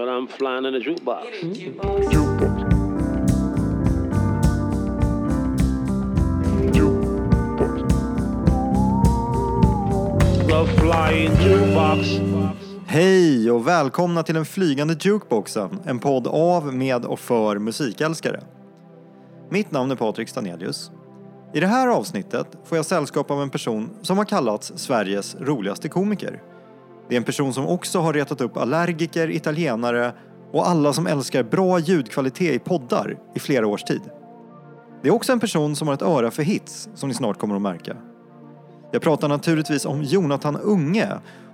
But I'm flying in a jukebox. The flying jukebox. Hej och välkomna till den flygande jukeboxen, en podd av, med och för musikälskare. Mitt namn är Patrik Stanelius. I det här avsnittet får jag sällskap av en person som har kallats Sveriges roligaste komiker. Det är en person som också har retat upp allergiker, italienare och alla som älskar bra ljudkvalitet i poddar i flera års tid. Det är också en person som har ett öra för hits, som ni snart kommer att märka. Jag pratar naturligtvis om Jonathan Unge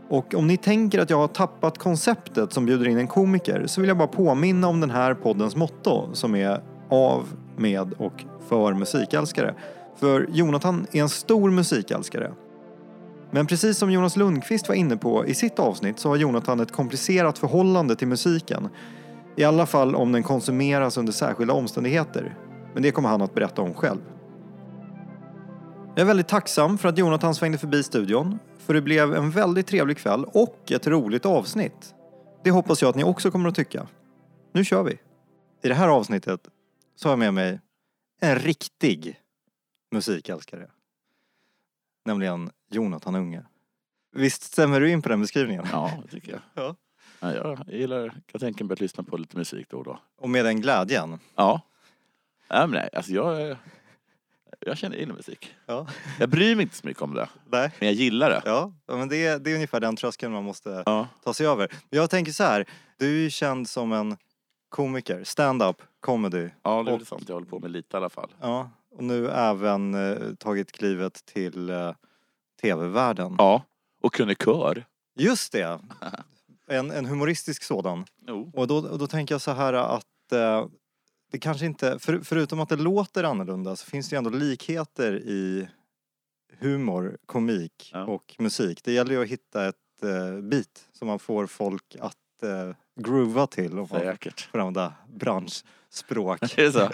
och om ni tänker att jag har tappat konceptet som bjuder in en komiker så vill jag bara påminna om den här poddens motto som är av, med och för musikälskare. För Jonathan är en stor musikälskare. Men precis som Jonas Lundqvist var inne på i sitt avsnitt så har Jonathan ett komplicerat förhållande till musiken. I alla fall om den konsumeras under särskilda omständigheter. Men det kommer han att berätta om själv. Jag är väldigt tacksam för att Jonathan svängde förbi studion. För det blev en väldigt trevlig kväll och ett roligt avsnitt. Det hoppas jag att ni också kommer att tycka. Nu kör vi! I det här avsnittet så har jag med mig en riktig musikälskare. Nämligen Jonathan Unge. Visst stämmer du in på den beskrivningen? Ja, det tycker jag. Ja. Ja, jag gillar, kan tänka mig att lyssna på lite musik då och då. Och med den glädjen. Ja. Nej, men nej, alltså jag, jag känner in musik. Ja. Jag bryr mig inte så mycket om det, Nej. men jag gillar det. Ja, men det är, det är ungefär den tröskeln man måste Ja. ta sig över. Jag tänker så här, du är ju känd som en komiker, stand-up, comedy. Ja, det är Och- sånt jag håller på med lite i alla fall. Ja, och nu även eh, tagit klivet till eh, tv-världen. Ja, och krönikör. Just det! En, en humoristisk sådan. Jo. Och då, och då tänker jag så här att eh, det kanske inte, för, förutom att det låter annorlunda så finns det ju ändå likheter i humor, komik Ja. och musik. Det gäller ju att hitta ett eh, beat som man får folk att eh, groova till om man Säkert. får använda branschspråk. Det är så.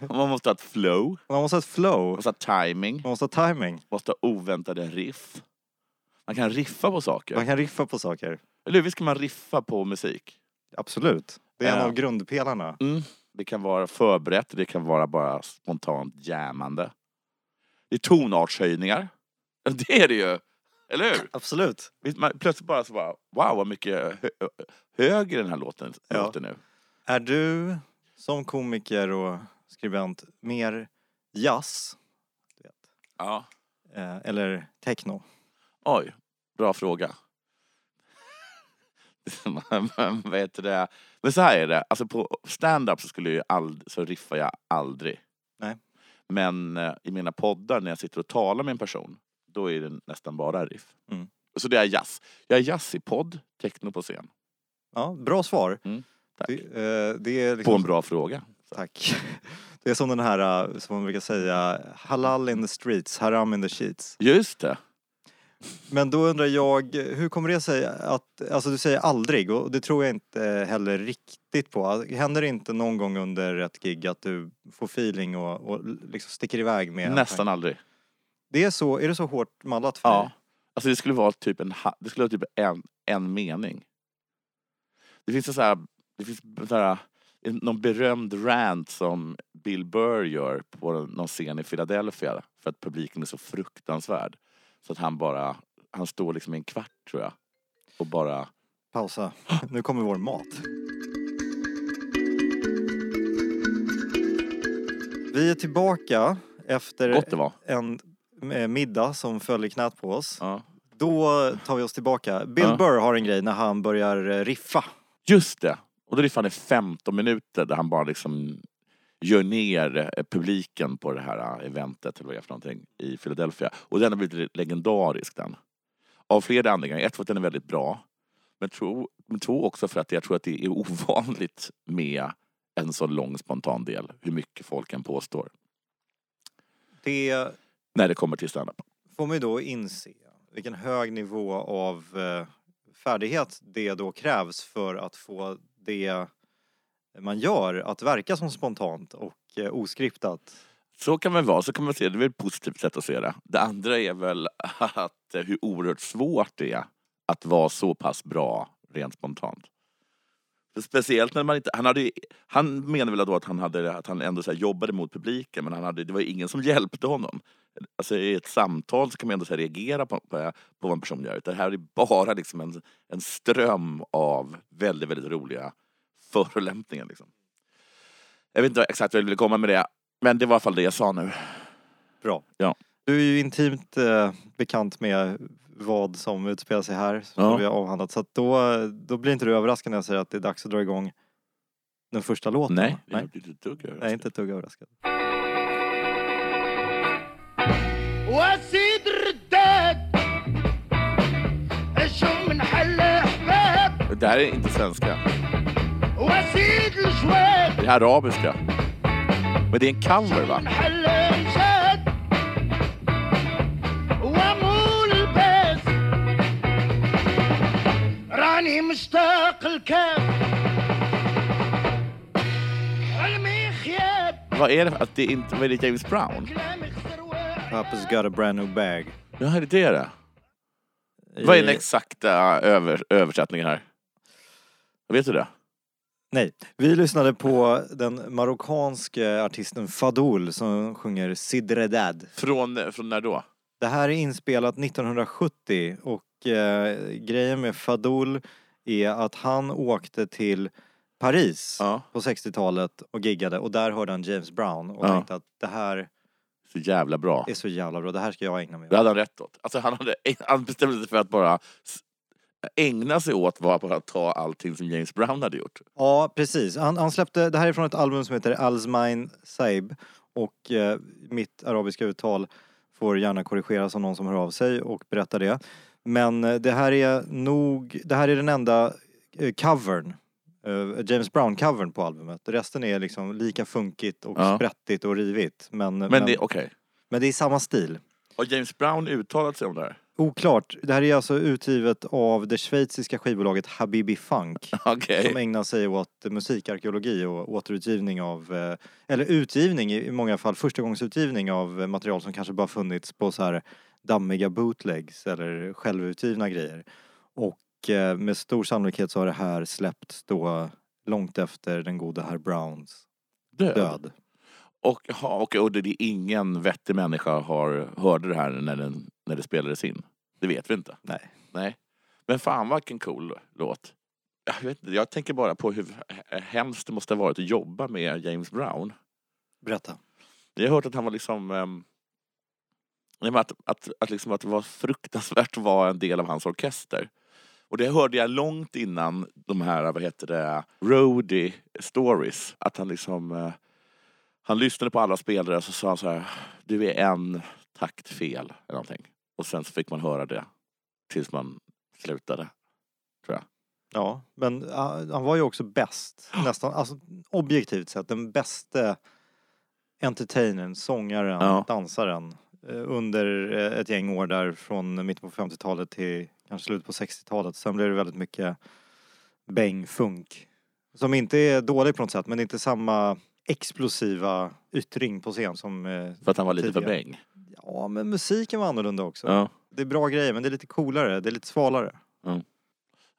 Man måste ha ett flow, Man måste ha ett flow, man måste ha timing, man måste ha timing. man måste ha oväntade riff. Man kan riffa på saker. Man kan riffa på saker. Eller hur? Visst kan man riffa på musik? Absolut. Det är en Ja. av grundpelarna. Mm. Det kan vara förberett, det kan vara bara spontant jammande. Det är tonartshöjningar. Det är det ju! Eller hur? Absolut. Visst, man, plötsligt bara så bara, wow vad mycket hö högre den här låten Ja. låter nu. Är du som komiker och skribent mer jazz vet, Ja. eh, eller techno? Oj, bra fråga. Vad heter det? Men så här är det, alltså på stand-up så skulle jag ju ald- så riffar jag aldrig. Nej. Men eh, i mina poddar när jag sitter och talar med en person, då är det nästan bara riff. Mm. Så det är jazz. Jag är jazz i podd, techno på scen. Ja, bra svar. Mm, tack. Det, eh, det är liksom, På en bra fråga. Tack. Det är som den här, eh, som man brukar säga, halal in the streets, haram in the sheets. Just det. Men då undrar jag, hur kommer det sig att, alltså du säger aldrig och det tror jag inte heller riktigt på. Händer det inte någon gång under ett gig att du får feeling och, och liksom sticker iväg med Nästan aldrig. Det är så, är det så hårt mallat för Ja. dig? Alltså det skulle vara typ en, ha- det skulle vara typ en, en mening. Det finns en så här, det finns så här, en- någon berömd rant som Bill Burr gör på någon scen i Philadelphia för att publiken är så fruktansvärd. Så att han bara, han står liksom i en kvart tror jag och bara Pausa. Nu kommer vår mat. Vi är tillbaka efter gott det var. en middag som föll i knät på oss. Ja. Då tar vi oss tillbaka. Bill Ja. Burr har en grej när han börjar eh, riffa. Just det! Och då riffar han i 15 minuter där han bara liksom gör ner eh, publiken på det här eh, eventet eller vad det är för någonting i Philadelphia. Och den har blivit legendarisk den. Av flera anledningar. Ett för att den är väldigt bra. Men två också för att jag tror att det är ovanligt med en så lång spontan del. Hur mycket folk än påstår. Det När det kommer till standup. får man ju då inse vilken hög nivå av eh, färdighet det då krävs för att få det man gör att verka som spontant och eh, oskriptat. Så kan man vara, så kan man se det. Det är väl ett positivt sätt att se det. Det andra är väl att eh, hur oerhört svårt det är att vara så pass bra rent spontant. Speciellt när man inte... Han, hade, han menade väl då att han, hade, att han ändå så jobbade mot publiken men han hade, det var ingen som hjälpte honom. Alltså I ett samtal så kan man ändå så reagera på, på, på vad en person gör. Det här är bara liksom en, en ström av väldigt, väldigt roliga förolämpningar. Liksom. Jag vet inte exakt vad jag ville komma med det, men det var i alla fall det jag sa nu. Bra. Ja. Du är ju intimt eh, bekant med vad som utspelar sig här, som ja. vi har avhandlat. Så att då, då blir inte du överraskad när jag säger att det är dags att dra igång den första låten. Nej, Nej. jag blir inte ett dugg överraskad. Nej, inte ett dugg överraskad. Det här är inte svenska. Det är arabiska. Men det är en cover va? Vad är det? Att det inte, vad är det James Brown? Papa's got a brand new bag. Ja, är det det det? Vad är den exakta över, översättningen här? Vet du det? Nej. Vi lyssnade på den marockanske artisten Fadoul som sjunger Sidredad. Från, från när då? Det här är inspelat 1970 och eh, grejen med Fadoul är att han åkte till Paris Ja. på 60-talet och giggade och där hörde han James Brown och Ja. tänkte att det här Så jävla bra. är så jävla bra, det här ska jag ägna mig Det åt. hade han rätt åt. Alltså han, hade, han bestämde sig för att bara ägna sig åt var bara att ta allting som James Brown hade gjort. Ja, precis. Han, han släppte, det här är från ett album som heter Alzmine Saib och eh, mitt arabiska uttal får gärna korrigeras av någon som hör av sig och berättar det. Men eh, det här är nog, det här är den enda eh, covern, eh, James Brown-covern på albumet. Resten är liksom lika funkigt och Ja. sprättigt och rivigt. Men, men, Men det, okej. men det är samma stil. Har James Brown uttalat sig om det här? Oklart. Det här är alltså utgivet av det schweiziska skivbolaget Habibi Funk. Okej. som ägnar sig åt musikarkeologi och återutgivning av, eller utgivning i många fall, förstagångsutgivning av material som kanske bara funnits på så här dammiga bootlegs eller självutgivna grejer. Och eh, med stor sannolikhet så har det här släppts då långt efter den gode herr Browns Död. död. Och, okej, och det är ingen vettig människa har, hörde det här när, den, när det spelades in? Det vet vi inte. Nej. Nej. Men fan vilken cool låt. Jag, vet, jag tänker bara på hur hemskt det måste ha varit att jobba med James Brown. Berätta. Jag har hört att han var liksom... nej, att, att, att, liksom att det var fruktansvärt att vara en del av hans orkester. Och det hörde jag långt innan de här, vad heter det, roadie stories. Att han liksom... eh, han lyssnade på alla spelare och så sa han så här, du är en takt fel eller någonting. Och sen så fick man höra det tills man slutade. Ja, men han var ju också bäst, nästan, alltså objektivt sett den bästa entertainern, sångaren, Ja. dansaren under eh, ett gäng år där från mitten på 50-talet till kanske slutet på 60-talet. Sen blev det väldigt mycket bäng-funk. Som inte är dålig på något sätt, men inte samma explosiva yttring på scen som... eh, För att han var lite för Tidigare. bäng. Ja, men musiken var annorlunda också. Ja. Det är bra grejer, men det är lite coolare, det är lite svalare.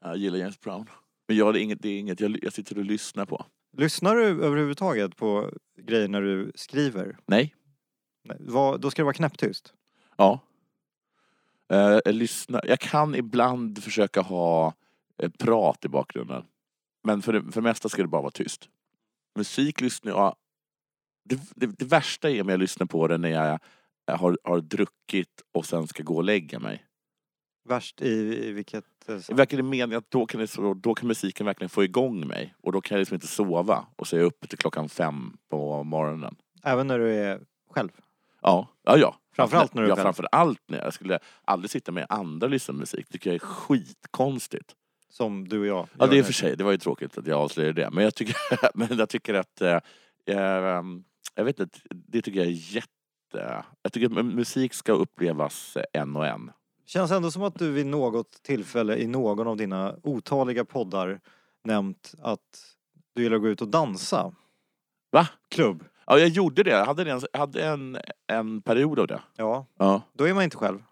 Jag gillar James Brown. Men jag, det är inget, det är inget jag, jag sitter och lyssnar på. Lyssnar du överhuvudtaget på grejer när du skriver? Nej. Vad, då ska det vara knäpptyst. Ja. Eh, jag, lyssnar. jag kan ibland försöka ha eh, prat i bakgrunden. Men för det, för det mesta ska det bara vara tyst. Musik lyssnar jag... Det, det, det värsta är om jag lyssnar på det när jag, jag har, har druckit och sen ska gå och lägga mig. Värst i, i vilket... eh, verkar det meningen att då kan, det, så- då kan musiken verkligen få igång mig. Och då kan jag liksom inte sova. Och så är jag uppe till klockan fem på morgonen. Även när du är själv. Ja, ja. ja. Framförallt när du ja, själv. framför allt när jag skulle aldrig sitta med andra och lyssna på musik. Det tycker jag är skitkonstigt. Som du och jag Ja, det är nu. för sig. Det var ju tråkigt att jag avslöjade det. Men jag tycker, men jag tycker att... Eh, eh, jag vet inte, det tycker jag är jätte... Jag tycker att musik ska upplevas en och en. Känns ändå som att du vid något tillfälle i någon av dina otaliga poddar nämnt att du gillar att gå ut och dansa. Va? Klubb. Ja, jag gjorde det. Jag hade en, hade en, en period av det. Ja, Ja. då är man inte själv.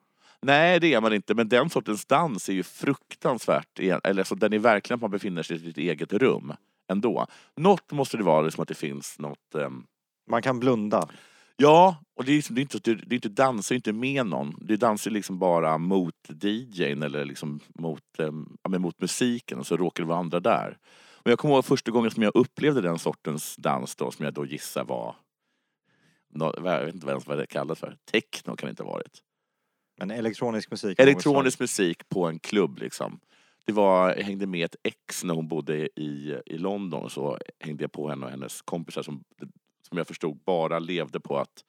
Nej, det är man inte. Men den sortens dans är ju fruktansvärt. igen- Eller så den är verkligen att man befinner sig i sitt eget rum ändå. Något måste det vara, liksom att det finns något... ehm, Man kan blunda. Ja, och det är, liksom- det är inte, det är inte dansar inte med någon. Du dansar liksom bara mot DJn eller liksom mot, ehm, ja, mot musiken och så råkar det vara andra där. Och jag kommer ihåg första gången som jag upplevde den sortens dans då, som jag då gissar var jag vet inte ens vad det kallas för. Techno kan det inte ha varit. Men elektronisk musik. Elektronisk musik på en klubb liksom. Det var, jag hängde med ett ex när hon bodde i, i London så hängde jag på henne och hennes kompisar som, som jag förstod bara levde på att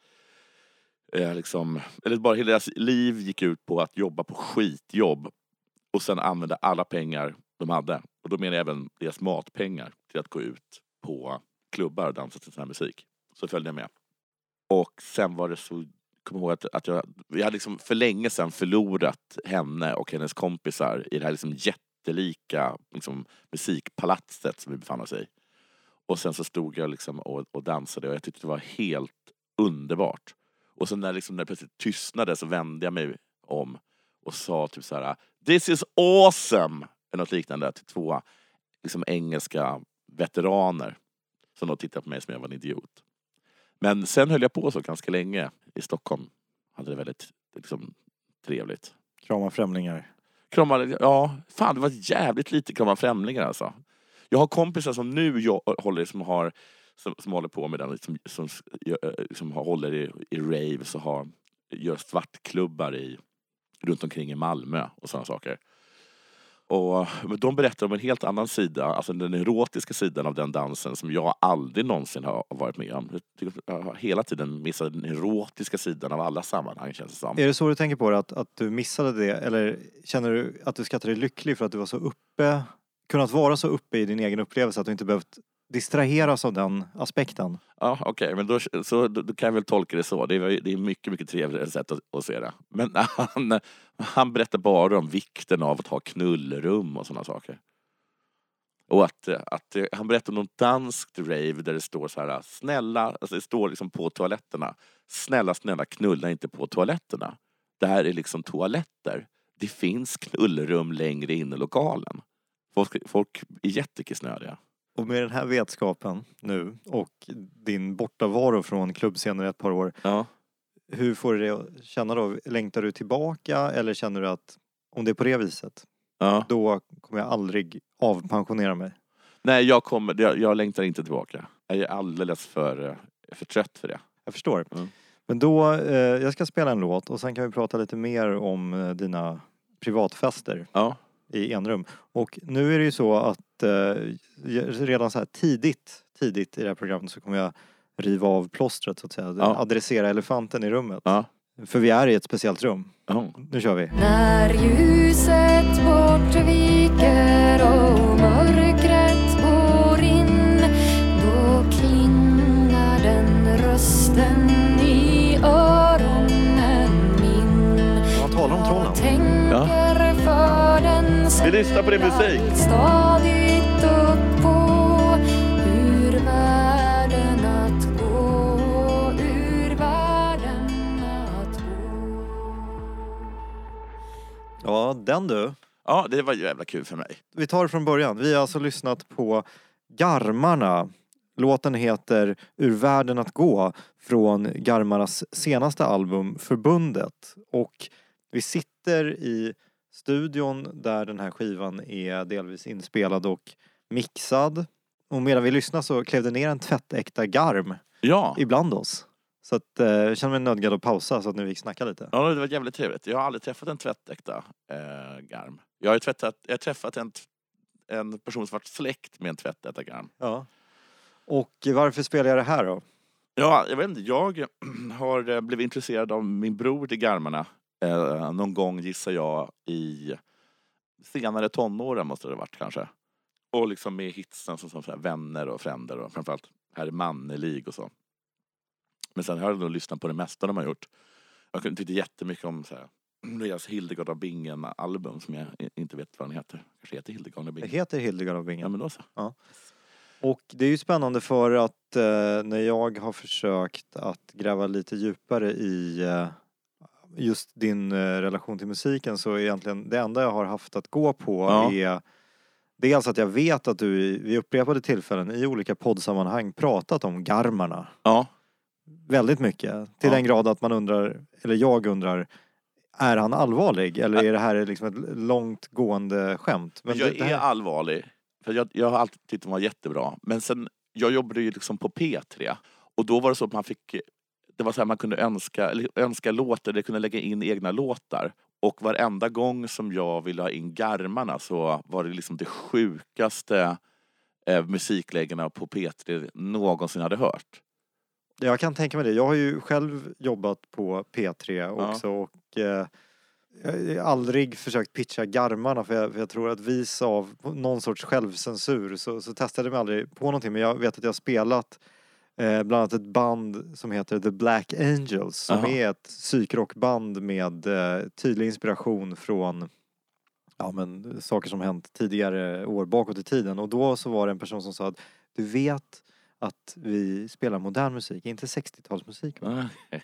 eh, liksom, eller bara hela deras liv gick ut på att jobba på skitjobb och sen använda alla pengar de hade. Och då menar jag även deras matpengar till att gå ut på klubbar och dansa till sån här musik. Så följde jag med. Och sen var det så kommer ihåg att, att jag, jag hade liksom för länge sedan förlorat henne och hennes kompisar i det här liksom jättelika liksom, musikpalatset som vi befann oss i. Och sen så stod jag liksom och, och dansade och jag tyckte det var helt underbart. Och sen när, liksom, när det plötsligt tystnade så vände jag mig om och sa typ så här This is awesome! Eller något liknande till två liksom, engelska veteraner som då tittade på mig som jag var en idiot. Men sen höll jag på så ganska länge i Stockholm. Hade det väldigt liksom, trevligt. Krama främlingar. Kramade, ja, fan det var jävligt lite krama främlingar alltså. Jag har kompisar som nu jag, håller, som, har, som, som håller på med den, som, som, som har, håller i, i raves och har, gör svartklubbar i, runt omkring i Malmö och sådana saker. Och men de berättar om en helt annan sida, alltså den erotiska sidan av den dansen som jag aldrig någonsin har varit med om. Jag har hela tiden missat den erotiska sidan av alla sammanhang känns det som. Är det så du tänker på det, att, att du missade det? Eller känner du att du skattar dig lycklig för att du var så uppe, kunnat vara så uppe i din egen upplevelse att du inte behövt distraheras av den aspekten? Ja, okej, men då, så, då, då kan jag väl tolka det så. Det är, det är mycket, mycket trevligare sätt att, att se det. Men han, han berättar bara om vikten av att ha knullrum och sådana saker. Och att, att han berättar om något danskt rave där det står så här, snälla, alltså det står liksom på toaletterna. Snälla, snälla knulla inte på toaletterna. Det här är liksom toaletter. Det finns knullrum längre in i lokalen. Folk, folk är jättekissnödiga. Och med den här vetskapen nu och din bortavaro från klubbscener i ett par år. Ja. Hur får du det att känna då? Längtar du tillbaka eller känner du att om det är på det viset, Ja. då kommer jag aldrig avpensionera mig? Nej, jag, kommer, jag, jag längtar inte tillbaka. Jag är alldeles för, eh, för trött för det. Jag förstår. Mm. Men då, eh, jag ska spela en låt och sen kan vi prata lite mer om eh, dina privatfester Ja. i enrum. Och nu är det ju så att eh, redan så här tidigt, tidigt i det här programmet så kommer jag riva av plåstret så att säga. Ja. Adressera elefanten i rummet. Ja. För vi är i ett speciellt rum. Ja. Nu kör vi. När ljuset bortviker och lyssnar på din musik. Stadigt upp på ur världen att gå Ur världen att gå Ja, den du. ja, det var jävla kul för mig. Vi tar det från början. Vi har alltså lyssnat på Garmarna. Låten heter Ur världen att gå från Garmarnas senaste album Förbundet. Och vi sitter i studion där den här skivan är delvis inspelad och mixad. Och medan vi lyssnar så klev det ner en tvättäkta garm Ja. ibland oss. Så att eh, jag känner mig nödgad att pausa så att nu vi snacka lite. ja, det var jävligt trevligt. Jag har aldrig träffat en tvättäkta eh, garm. Jag har tvättat, jag har träffat en, en person som varit släkt med en tvättäkta garm. Ja. Och varför spelar jag det här då? Ja, jag vet inte. Jag har eh, blivit intresserad av min bror till garmarna. Eh, någon gång gissar jag i senare tonåren måste det ha varit kanske. Och liksom med hitsen som, som så här vänner och fränder och framförallt här är Mannelig och så. Men sen har jag nog lyssnat på det mesta de har gjort. Jag tyckte jättemycket om så här, deras Hildegard av Bingen album som jag inte vet vad den heter. Kanske heter Hildegard av Det Bingen. heter Hildegard av Ja Bingen. men då så. Och det är ju spännande för att eh, när jag har försökt att gräva lite djupare i eh, just din eh, relation till musiken så är egentligen det enda jag har haft att gå på Ja. är dels att jag vet att du vid upprepade tillfällen i olika poddsammanhang pratat om garmarna. Ja. Väldigt mycket. Till Ja. den grad att man undrar, eller jag undrar, är han allvarlig eller är det här liksom ett långt gående skämt? Men det- jag det är här- allvarlig. För jag, jag har alltid tyckt de var jättebra. Men sen, jag jobbade ju liksom på P3. Och då var det så att man fick... Det var så här man kunde önska, önska låtar, eller kunde lägga in egna låtar. Och varenda gång som jag ville ha in garmarna så var det liksom det sjukaste eh, musiklägena på P3 någonsin hade hört. Jag kan tänka mig det. Jag har ju själv jobbat på P3 också och eh, jag har aldrig försökt pitcha garmarna för jag, för jag tror att vis av någon sorts självcensur så, så testade jag mig aldrig på någonting men jag vet att jag har spelat eh, bland annat ett band som heter The Black Angels som Jaha. är ett psykrockband med eh, tydlig inspiration från ja, men, saker som hänt tidigare år bakåt i tiden och då så var det en person som sa att du vet att vi spelar modern musik, inte 60-talsmusik. va?"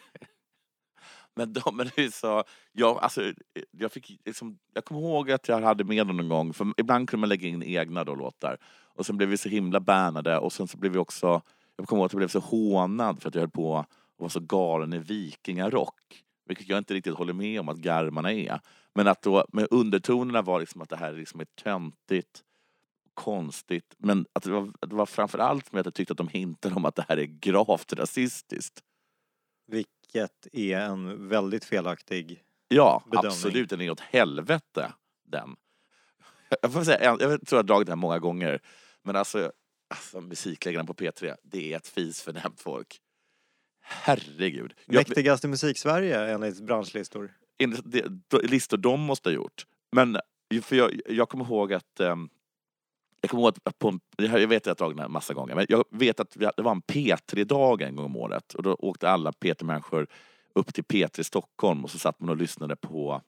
Men de men det är så, jag, alltså, jag, fick, liksom, jag kommer ihåg att jag hade med dem någon gång, för ibland kunde man lägga in egna då, låtar. Och sen blev vi så himla bannade och sen så blev vi också, jag kommer ihåg att jag blev så hånad för att jag höll på och var så galen i vikingarock. Vilket jag inte riktigt håller med om att garmarna är. Men att då, med undertonerna var liksom att det här liksom är töntigt, konstigt. Men att det var, att det var framförallt med att jag tyckte att de hintade om att det här är gravt rasistiskt. Vilket är en väldigt felaktig... Ja, bedömning. absolut. Den är åt helvete, den. Jag, får säga, jag, jag tror jag har dragit det här många gånger. Men alltså, alltså musikläggarna på P3, det är ett fis för nämnt folk. Herregud. Jag, Mäktigaste musik-Sverige enligt branschlistor. enligt de, de, listor de måste ha gjort. Men för jag, jag kommer ihåg att ehm, jag kommer ihåg att på, en- jag vet att jag har dragit den här massa gånger, men jag vet att vi, det var en P3-dag en gång om året och då åkte alla P3-människor upp till P3 Stockholm och så satt man och lyssnade på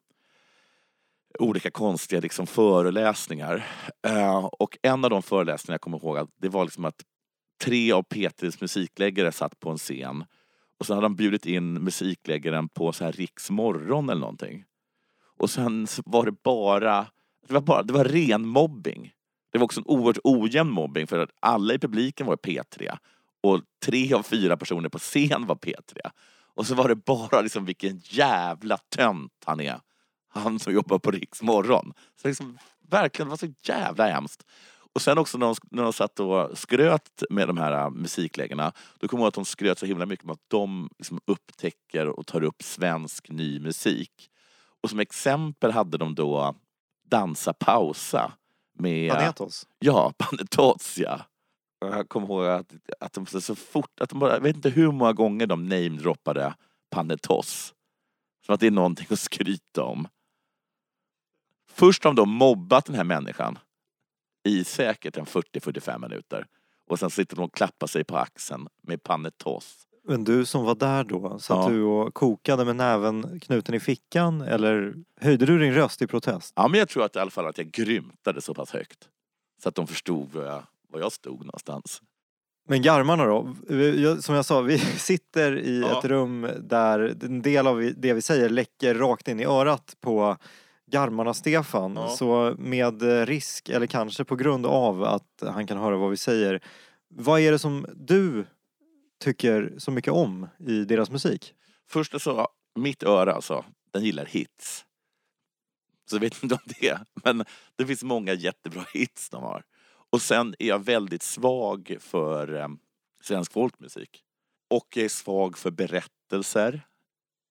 olika konstiga liksom, föreläsningar. Eh, och en av de föreläsningarna jag kommer ihåg att det var liksom att tre av P3s musikläggare satt på en scen och sen hade de bjudit in musikläggaren på så här Riks morgon eller någonting. Och sen var det bara, det var bara, det var ren mobbing. Det var också en oerhört ojämn mobbing för att alla i publiken var P3 och tre av fyra personer på scen var P3. Och så var det bara liksom vilken jävla tönt han är. Han som jobbar på Riks morgon. Så liksom, verkligen, det var så jävla hemskt. Och sen också när de, när de satt och skröt med de här äh, musiklägena, då kommer jag ihåg att de skröt så himla mycket om att de liksom upptäcker och tar upp svensk ny musik. Och som exempel hade de då Dansa pausa med... Panetos. Ja, Panetos ja. Jag kommer ihåg att, att de så- så fort, att de bara, jag vet inte hur många gånger de namedroppade Panetos. Som att det är någonting att skryta om. Först har de då mobbat den här människan i säkert en 40-45 minuter. Och sen sitter de och klappar sig på axeln med Panetos. Men du som var där då, satt Ja. du och kokade med näven knuten i fickan eller höjde du din röst i protest? Ja, men jag tror att i alla fall att jag grymtade så pass högt. Så att de förstod var jag, var jag stod någonstans. Men garmarna då? Som jag sa, vi sitter i Ja. ett rum där en del av det vi säger läcker rakt in i örat på garmarna Stefan. Ja. Så med risk, eller kanske på grund av att han kan höra vad vi säger. Vad är det som du tycker så mycket om i deras musik? Först så, mitt öra alltså, den gillar hits. Så jag vet inte om det, men det finns många jättebra hits de har. Och sen är jag väldigt svag för eh, svensk folkmusik. Och jag är svag för berättelser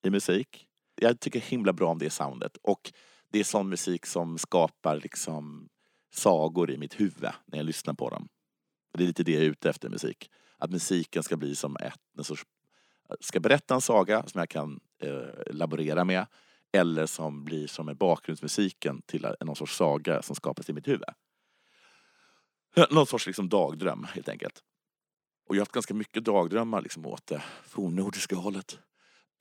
i musik. Jag tycker himla bra om det soundet. Och det är sån musik som skapar liksom sagor i mitt huvud när jag lyssnar på dem. Det är lite det jag är ute efter i musik. Att musiken ska bli som ett, en sorts ska berätta en saga som jag kan eh, laborera med eller som blir som en bakgrundsmusiken till någon sorts saga som skapas i mitt huvud. Någon sorts liksom dagdröm helt enkelt. Och jag har haft ganska mycket dagdrömmar liksom åt det fornnordiska hållet.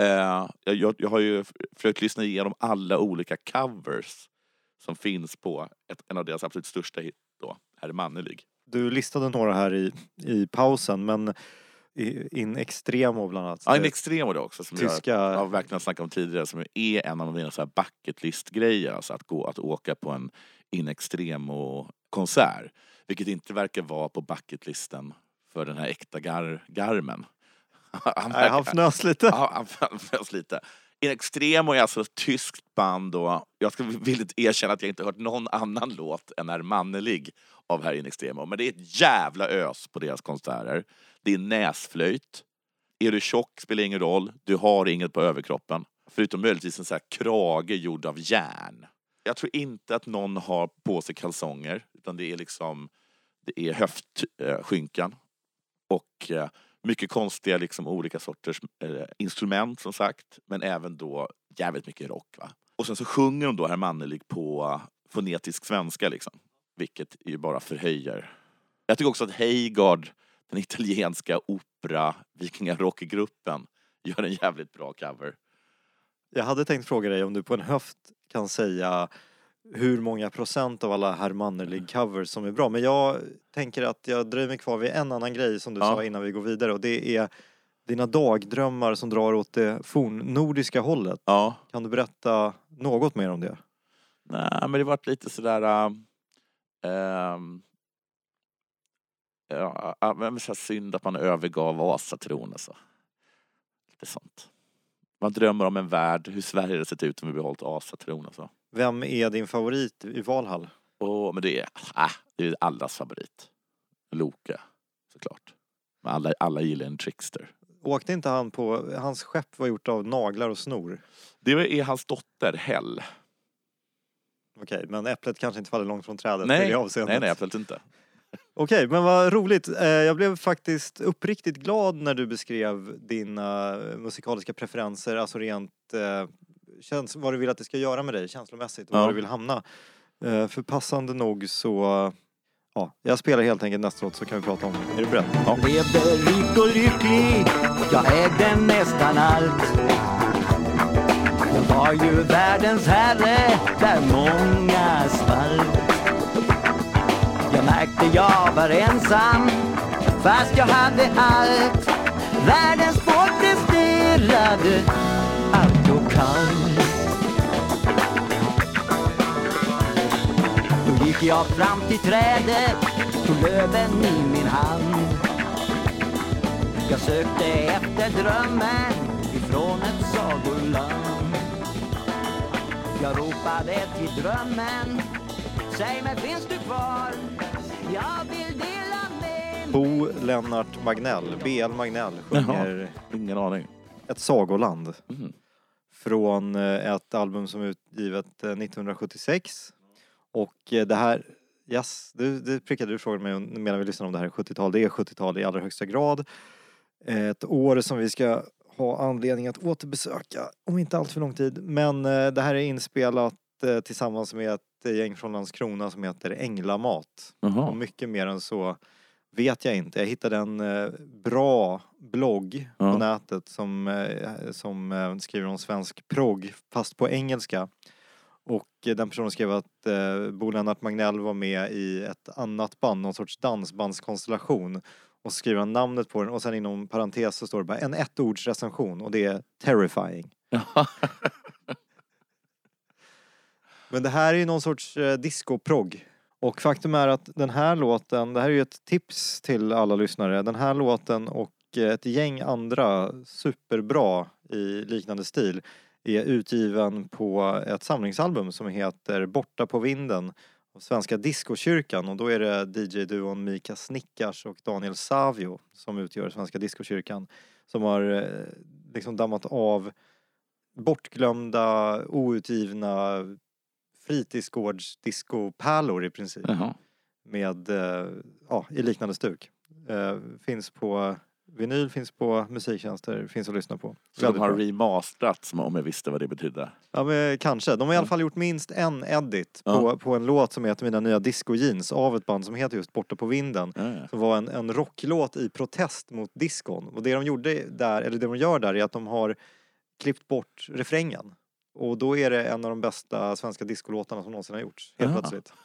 Eh, jag, jag, har ju försökt lyssna igenom alla olika covers som finns på ett, en av deras absolut största hit då, Herr Mannelig. Du listade några här i, i pausen men In Extremo bland annat. Ja, en extrem var det också. Som Tyska- jag, jag verkligen snackat om tidigare. Som är en av mina så här bucket list grejer. Alltså att, gå, att åka på en in extremo konsert. Vilket inte verkar vara på bucketlisten för den här äkta gar, garmen. Han Nej, han fnös lite. Ja, han han fnös lite. In Extremo är alltså ett tyskt band och jag ska villigt erkänna att jag inte hört någon annan låt än Är mannelig av här In Extremo. Men det är ett jävla ös på deras konserter. Det är näsflöjt. Är du tjock spelar ingen roll. Du har inget på överkroppen. Förutom möjligtvis en sån här krage gjord av järn. Jag tror inte att någon har på sig kalsonger. Utan det är liksom det är höftskynkan. Och eh, mycket konstiga liksom, olika sorters eh, instrument som sagt. Men även då jävligt mycket rock. Va? Och sen så sjunger de då Herr Mannelig på fonetisk svenska liksom. Vilket ju bara förhöjer. Jag tycker också att Heigard, den italienska opera vikingarockgruppen, gör en jävligt bra cover. Jag hade tänkt fråga dig om du på en höft kan säga hur många procent av alla Herr Mannerlig covers som är bra. Men jag tänker att jag dröjer mig kvar vid en annan grej som du Ja. sa innan vi går vidare och det är dina dagdrömmar som drar åt det fornnordiska hållet. Ja. Kan du berätta något mer om det? Nej, men det vart lite sådär... äh, ehm, ja, ja, men så synd att man övergav Vasatron alltså. Lite sånt. Man drömmer om en värld, hur Sverige hade sett ut om vi behållit Asatron alltså. Vem är din favorit i Valhall? Och, men det är, äh, det är allas favorit. Loke, såklart. Men alla, alla gillar en trickster. Åkte inte han på, hans skepp var gjort av naglar och snor? Det är hans dotter Hell. Okej, men äpplet kanske inte faller långt från trädet i Nej, det avseendet. nej, nej, absolut inte. Okej, men vad roligt. Eh, Jag blev faktiskt uppriktigt glad när du beskrev dina musikaliska preferenser, alltså rent känns, vad du vill att det ska göra med dig känslomässigt och Ja. var du vill hamna. Eh, För passande nog så, ja, jag spelar helt enkelt nästa låt så kan vi prata om Är du beredd? Ja. Levde rik och lycklig, jag ägde nästan allt. Jag var ju världens herre där många svalt. Jag märkte jag var ensam fast jag hade allt. Världens folk presterade allt och kallt. Gick jag fram till trädet, tog löven i min hand. Jag sökte efter drömmen ifrån ett sagoland. Jag ropade till drömmen, säg mig finns du kvar? Jag vill dela med mig Bo Lennart Magnell, BL Magnell, sjunger Ingen aning. Ett sagoland. Mm. Från eh, ett album som är utgivet eh, 1976. Och eh, det här, yes, du, du prickade du frågade mig medan vi lyssnade om det här är 70-tal. Det är 70-tal i allra högsta grad. Ett år som vi ska ha anledning att återbesöka om inte allt för lång tid. Men eh, det här är inspelat eh, tillsammans med ett gäng från Landskrona som heter Änglamat. Och Jaha. mycket mer än så vet jag inte. Jag hittade en bra blogg på Ja. nätet som, som skriver om svensk progg fast på engelska. Och eh, den personen skrev att eh, Bo Lennart Magnell var med i ett annat band, någon sorts dansbandskonstellation. Och så skriver han namnet på den och sen inom parentes så står det bara en ettords recension och det är terrifying. Men det här är ju någon sorts eh, discoprogg. Och faktum är att den här låten, det här är ju ett tips till alla lyssnare. Den här låten och eh, ett gäng andra superbra i liknande stil är utgiven på ett samlingsalbum som heter Borta på vinden av Svenska Discokyrkan och då är det DJ-duon Mika Snickars och Daniel Savio som utgör Svenska Discokyrkan som har eh, liksom dammat av bortglömda, outgivna fritidsgårdsdiscopärlor i princip Jaha. med, eh, ja, i liknande stuk. Eh, finns på vinyl, finns på musiktjänster, finns att lyssna på. Så de har remasterat som om jag visste vad det betydde. Ja men kanske. De har i alla fall gjort minst en edit Ja. på, på en låt som heter Mina nya disco jeans av ett band som heter just Borta på vinden. Ja, ja. Som var en, en rocklåt i protest mot diskon. Och det de gjorde där, eller det de gör där är att de har klippt bort refrängen. Och då är det en av de bästa svenska discolåtarna som någonsin har gjorts. Helt plötsligt.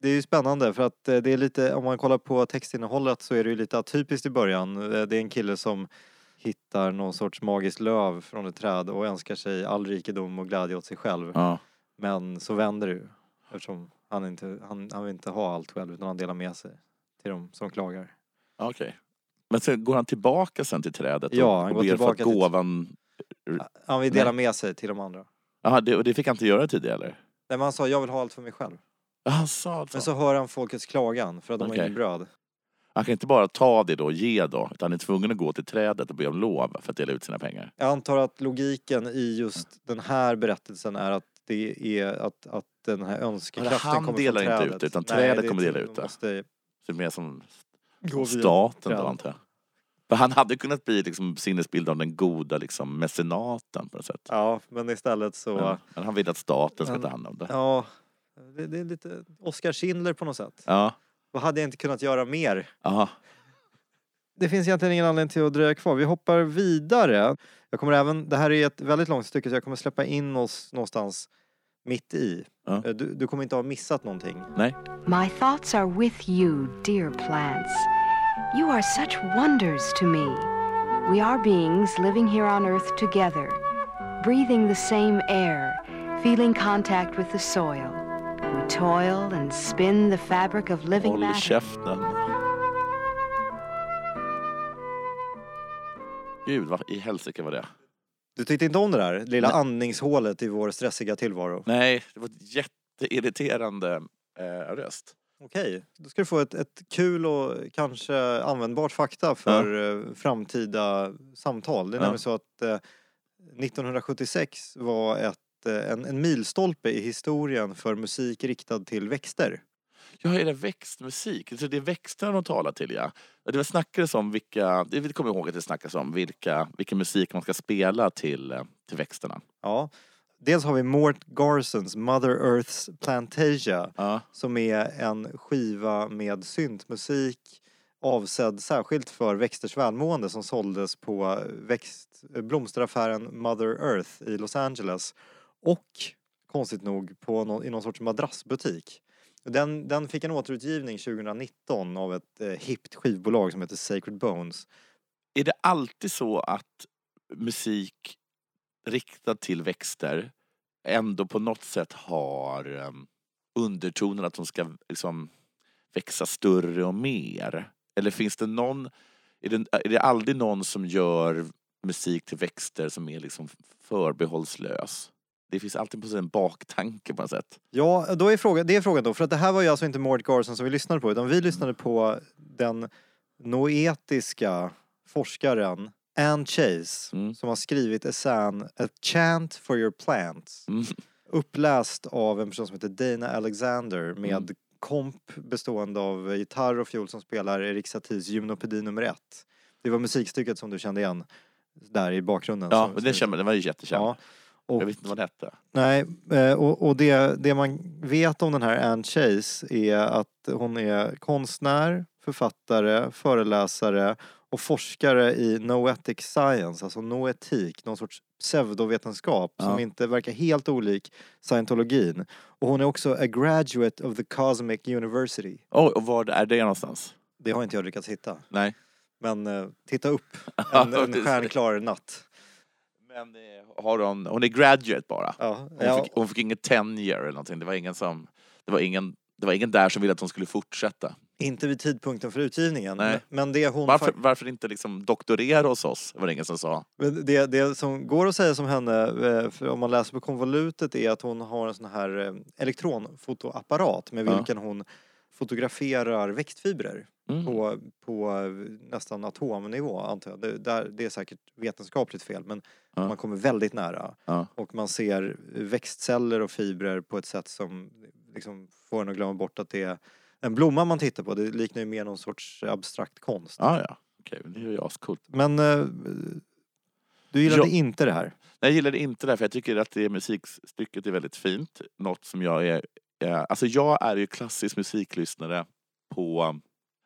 Det är ju spännande för att eh, det är lite, om man kollar på textinnehållet så är det ju lite atypiskt i början. Eh, Det är en kille som hittar någon sorts magiskt löv från ett träd och önskar sig all rikedom och glädje åt sig själv. Ja. Men så vänder det ju eftersom han inte, han, han vill inte ha allt själv utan han delar med sig till de som klagar. Okej. Men sen går han tillbaka sen till trädet Ja, han och ber för att tillbaka till- gåvan... Han vill dela med sig till de andra. Jaha, det, och det fick han inte göra tidigare eller? Nej men han sa jag vill ha allt för mig själv. Han sa alltså. Men så hör han folkets klagan för att de har Okej. inget bröd. Han kan inte bara ta det då och ge då, utan han är tvungen att gå till trädet och be om lov för att dela ut sina pengar. Jag antar att logiken i just den här berättelsen är att det är att, att den här önskekraften han kommer delar från inte trädet. ut det, utan trädet det kommer dela ut det. Måste Så det är mer som gå via staten då trädet. antar jag. För han hade kunnat bli liksom sinnesbild av den goda liksom mecenaten på något sätt. Ja, men istället så... Men, han vill att staten ska Men- ta hand om det. Ja, det, det är lite Oskar Schindler på något sätt. Ja, Vad hade jag inte kunnat göra mer? aha. Det finns egentligen ingen anledning till att dröja kvar. Vi hoppar vidare. Jag kommer även, det här är ett väldigt långt stycke så jag kommer släppa in oss någonstans mitt i. Ja. Eh, Du, du kommer inte ha missat någonting. Nej. My thoughts are with you, dear plants. You are such wonders to me. We are beings living here on earth together, breathing the same air, feeling contact with the soil. We toil and spin the fabric of living Håll matter. käften. Gud, vad i helsike var det? Du tyckte inte om det där lilla Nej. andningshålet i vår stressiga tillvaro? Nej, det var ett jätteirriterande eh, röst. Okej, då ska du få ett, ett kul och kanske användbart fakta för eh, framtida samtal. Det är Ja. nämligen så att eh, 1976 var ett, en, en milstolpe i historien för musik riktad till växter. Ja, är det växtmusik? Så det är växterna de talar till, ja. Det var snackades om vilka, det kommer jag ihåg att det snackas om, vilka, vilken musik man ska spela till, eh, till växterna. Ja. Dels har vi Mort Garsons Mother Earth's Plantasia Ja, som är en skiva med syntmusik avsedd särskilt för växters välmående som såldes på växt, blomsteraffären Mother Earth i Los Angeles och konstigt nog på någon, i någon sorts madrassbutik. Den, den fick en återutgivning 2019 av ett eh, hippt skivbolag som heter Sacred Bones. är det alltid så att musik riktad till växter ändå på något sätt har um, undertonen att de ska liksom växa större och mer? Eller finns det någon, är det, är det aldrig någon som gör musik till växter som är liksom förbehållslös? Det finns alltid en baktanke på något sätt. Ja, då är frågan, det är frågan då, för att det här var ju alltså inte Mort Garson som vi lyssnade på utan vi lyssnade på den noetiska forskaren Anne Chase Mm. som har skrivit essän A Chant for your plants Mm. uppläst av en person som heter Dana Alexander med Mm. komp bestående av gitarr och fiol som spelar Erik Saties Gymnopedi nummer ett. Det var musikstycket som du kände igen där i bakgrunden. Ja, som- det, känner, det var ju jättekänd. Ja. Och Jag vet inte vad det hette. Nej, eh, och, och det, det man vet om den här Anne Chase är att hon är konstnär, författare, föreläsare och forskare i noetic science, alltså noetik, någon sorts pseudovetenskap som Ja. inte verkar helt olik scientologin. Och hon är också a graduate of the Cosmic University. Oj, och var är det någonstans? Det har inte jag lyckats hitta. Nej. Men eh, titta upp en, en stjärnklar natt. Men eh, har hon, hon är graduate bara. Ja, Hon, ja, fick, hon fick inget tenure eller någonting. Det var ingen som... Det var ingen, det var ingen där som ville att hon skulle fortsätta. inte vid tidpunkten för utgivningen. Nej. Men det hon Varför, varför inte liksom doktorera hos oss? var det ingen som sa. Men det, det som går att säga som henne, eh, om man läser på konvolutet, är att hon har en sån här eh, elektronfotoapparat med Ja. vilken hon fotograferar växtfibrer Mm. på, på nästan atomnivå antar jag. Det, där, det är säkert vetenskapligt fel men Ja. Man kommer väldigt nära. Och man ser växtceller och fibrer på ett sätt som liksom får en att glömma bort att det är en blomma man tittar på. Det liknar ju mer någon sorts abstrakt konst. Ja, ja. Okej, men det är ju ascoolt. Men eh, du gillade Ja. inte det här? Nej, Jag gillar det inte därför jag tycker att det musikstycket är väldigt fint. Något som jag är... Eh, alltså jag är ju klassisk musiklyssnare på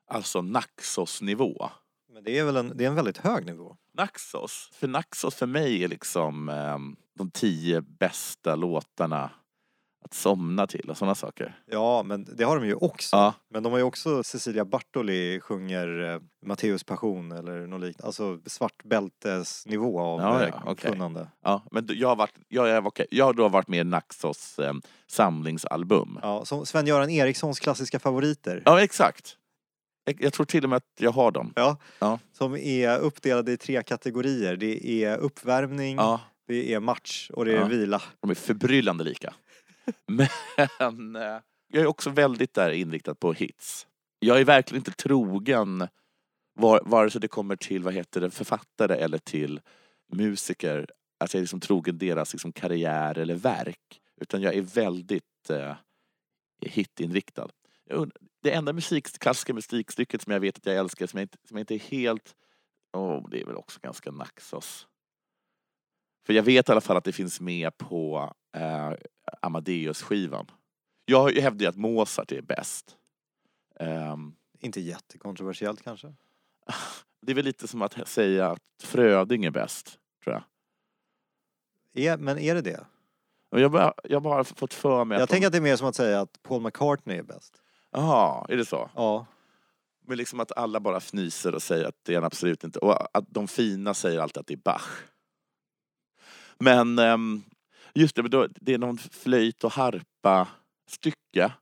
alltså Naxos-nivå. Men det är väl en, det är en väldigt hög nivå? Naxos. För Naxos för mig är liksom eh, de tio bästa låtarna att somna till och sådana saker. Ja, men det har de ju också. Ja, Men de har ju också Cecilia Bartoli sjunger eh, Matteus passion eller något liknande. Alltså svartbältesnivå av Ja, eh, ja, okej. kunnande. ja. men jag har, varit, jag, är, okej, jag har då varit med i Naxos eh, samlingsalbum. Ja, som Sven-Göran Erikssons klassiska favoriter. Ja, exakt. Jag, tror till och med att jag har dem. Ja. Ja. Som är uppdelade i tre kategorier. Det är uppvärmning, Ja, det är match och det är Ja. vila. de är förbryllande lika. Men eh, jag är också väldigt där inriktad på hits. Jag är verkligen inte trogen var, vare sig det kommer till vad heter det, författare eller till musiker. Att jag är liksom trogen deras liksom, karriär eller verk. Utan jag är väldigt eh, hitinriktad. Det enda musik, klassiska musikstycket som jag vet att jag älskar som jag inte, som jag inte är helt... Oh, det är väl också ganska Naxos. För jag vet i alla fall att det finns med på eh, Amadeus-skivan. Jag hävdar ju att Mozart är bäst. Ehm, Inte jättekontroversiellt kanske. det är väl lite som att säga att Fröding är bäst, tror jag. Är, men är det det? Jag bara, jag har bara fått för mig Jag att... tänker att det är mer som att säga att Paul McCartney är bäst. Jaha, är det så? Ja. Men liksom att alla bara fnyser och säger att det är han absolut inte. Och att de fina säger alltid att det är Bach. Men ehm, just det, då, det är någon flöjt och harpa stycke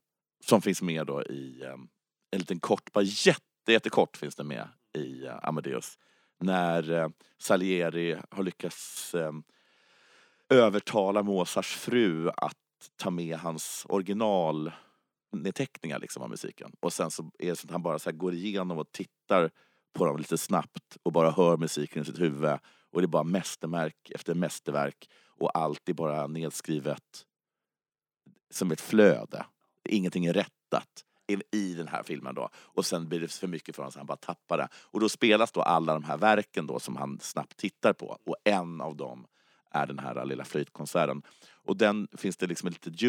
som finns med då i ehm, en liten kort, bara jätte, jättekort finns det med i eh, Amadeus. När eh, Salieri har lyckats ehm, övertala Mozarts fru att ta med hans original nedteckningar liksom av musiken. Och sen så är det så att han bara så här går igenom och tittar på dem lite snabbt och bara hör musiken i sitt huvud. Och det är bara mästerverk efter mästerverk och allt är bara nedskrivet som ett flöde. Ingenting är rättat i- den här filmen då. Och sen blir det för mycket för honom så han bara tappar det. Och då spelas då alla de här verken då som han snabbt tittar på. Och en av dem är den här lilla flöjtkonserten. Och den finns det liksom ett litet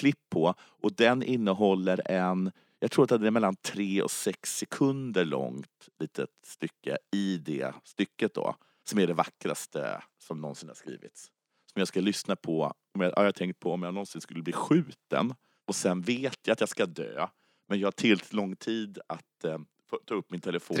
ljudklubb-klipp på. Och den innehåller en, jag tror att det är mellan tre och sex sekunder långt litet stycke i det stycket då. Som är det vackraste som någonsin har skrivits. Som jag ska lyssna på, om jag, jag har tänkt på om jag någonsin skulle bli skjuten. Och sen vet jag att jag ska dö. Men jag har tillräckligt lång tid att eh, ta upp min telefon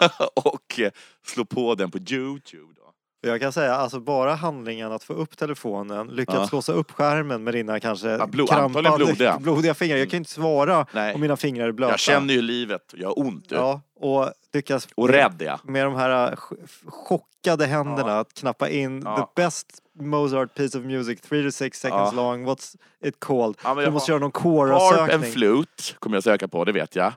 och eh, slå på den på Youtube. Då. Jag kan säga, alltså bara handlingen att få upp telefonen, lyckats Ja. låsa upp skärmen med dina kanske Ja, blod- antagligen blodiga. blodiga fingrar. Jag kan inte svara Nej. om mina fingrar är blöta. Jag känner ju livet, jag har ont. du. Ja, och lyckas Och rädd jag. med de här ch- chockade händerna Ja. att knappa in Ja. the best Mozart piece of music, 3 to 6 seconds Ja. long, what's it called? Ja, du måste har- göra någon Harp and flute kommer jag söka på, det vet jag.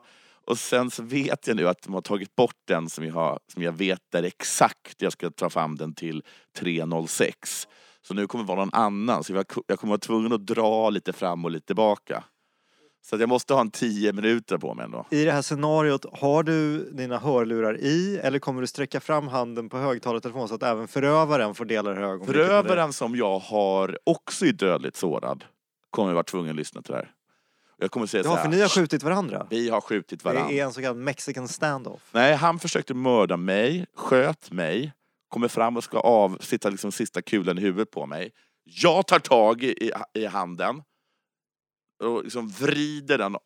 Och sen så vet jag nu att de har tagit bort den som jag, har, som jag vet där exakt jag ska ta fram den till 306. Så nu kommer det vara någon annan, så jag, jag kommer vara tvungen att dra lite fram och lite tillbaka. Så jag måste ha en 10 minuter på mig ändå. I det här scenariot, har du dina hörlurar i eller kommer du sträcka fram handen på högtalartelefonen så att även förövaren får dela det här? Förövaren som jag har också är dödligt sårad kommer vara tvungen att lyssna till det här. Jag kommer säga Ja, så här, för ni har skjutit varandra. vi har skjutit varandra. Det är en så kallad mexican standoff. Nej, han försökte mörda mig, sköt mig, kommer fram och ska av, sitta liksom sista kulan i huvudet på mig. Jag tar tag i, i handen och liksom vrider den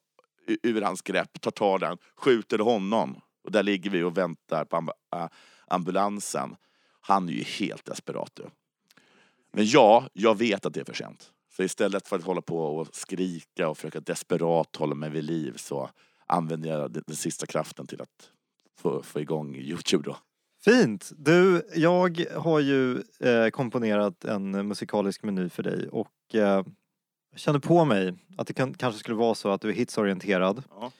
ur hans grepp, tar tag i den, skjuter honom. Och där ligger vi och väntar på amb ambulansen. Han är ju helt desperat. Du. Men ja, jag vet att det är för sent. Så istället för att hålla på och skrika och försöka desperat hålla mig vid liv så använder jag den, den sista kraften till att få, få igång Youtube då. Fint! Du, jag har ju eh, komponerat en musikalisk meny för dig och eh, kände på mig att det kan, kanske skulle vara så att du är hitsorienterad. Ja.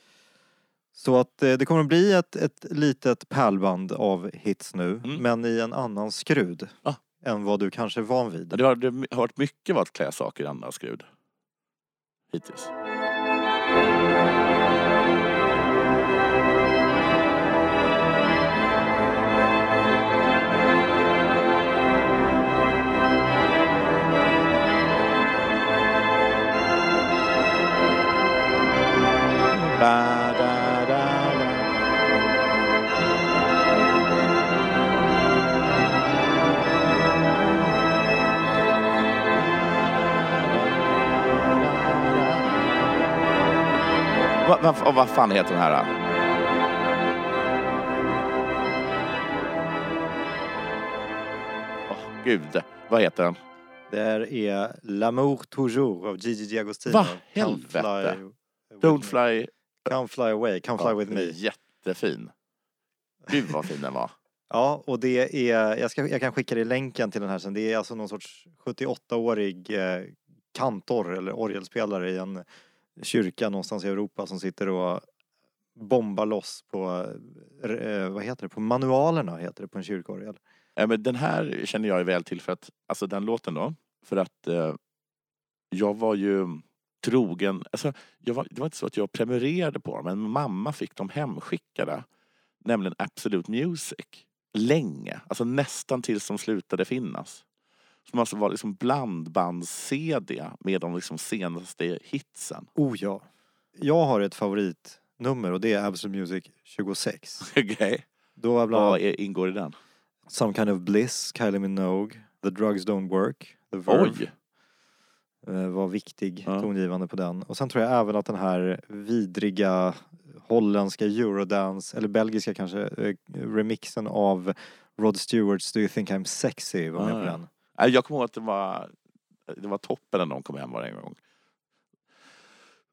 Så att eh, det kommer att bli ett, ett litet pärlband av hits nu, Mm. men i en annan skrud Ah än vad du kanske är van vid. Det har, det har varit mycket att klä saker i andra skrud. Hittills. Vad va, vad fan heter den här? Åh, gud, vad heter den? Det här är L'amour toujours av Gigi D'Agostino. Va? Come Helvete. fly Don't fly... Come fly away, come fly Ja, with me. Jättefin. Gud vad fin den var. Ja, och det är, jag, ska, jag kan skicka dig länken till den här sen. Det är alltså någon sorts 78-årig eh, kantor eller orgelspelare i en kyrka någonstans i Europa som sitter och bombar loss på, eh, eh, vad heter det, på manualerna heter det på en kyrkorgel. Ja, men den här känner jag väl till för att, alltså den låten då, för att eh, jag var ju trogen, alltså jag var, det var inte så att jag prenumererade på dem, men mamma fick dem hemskickade. Nämligen Absolute Music. Länge, alltså nästan tills de slutade finnas. Som alltså var liksom blandbands-CD med de liksom senaste hitsen. Oh ja. Jag har ett favoritnummer och det är Absolute Music 26. Okej. Då var bland Vad är, ingår i den? Some Kind of Bliss, Kylie Minogue, The Drugs Don't Work, The Verve. Oj! eh, var viktig, Ja. tongivande på den. Och sen tror jag även att den här vidriga holländska eurodance, eller belgiska kanske, eh, remixen av Rod Stewarts Do You Think I'm Sexy var med Ah, på den. Jag kommer ihåg att det var, det var toppen när de kom hem varje gång.